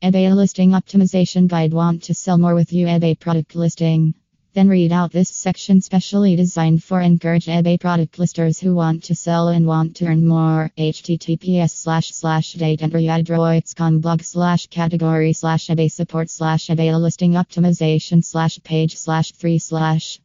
eBay listing optimization guide want to sell more with you eBay product listing. Then read out this section specially designed for encourage eBay product listers who want to sell and want to earn more. https slash slash date dataandroids.com blog slash category slash eBay support slash eBay listing optimization slash page slash 3 slash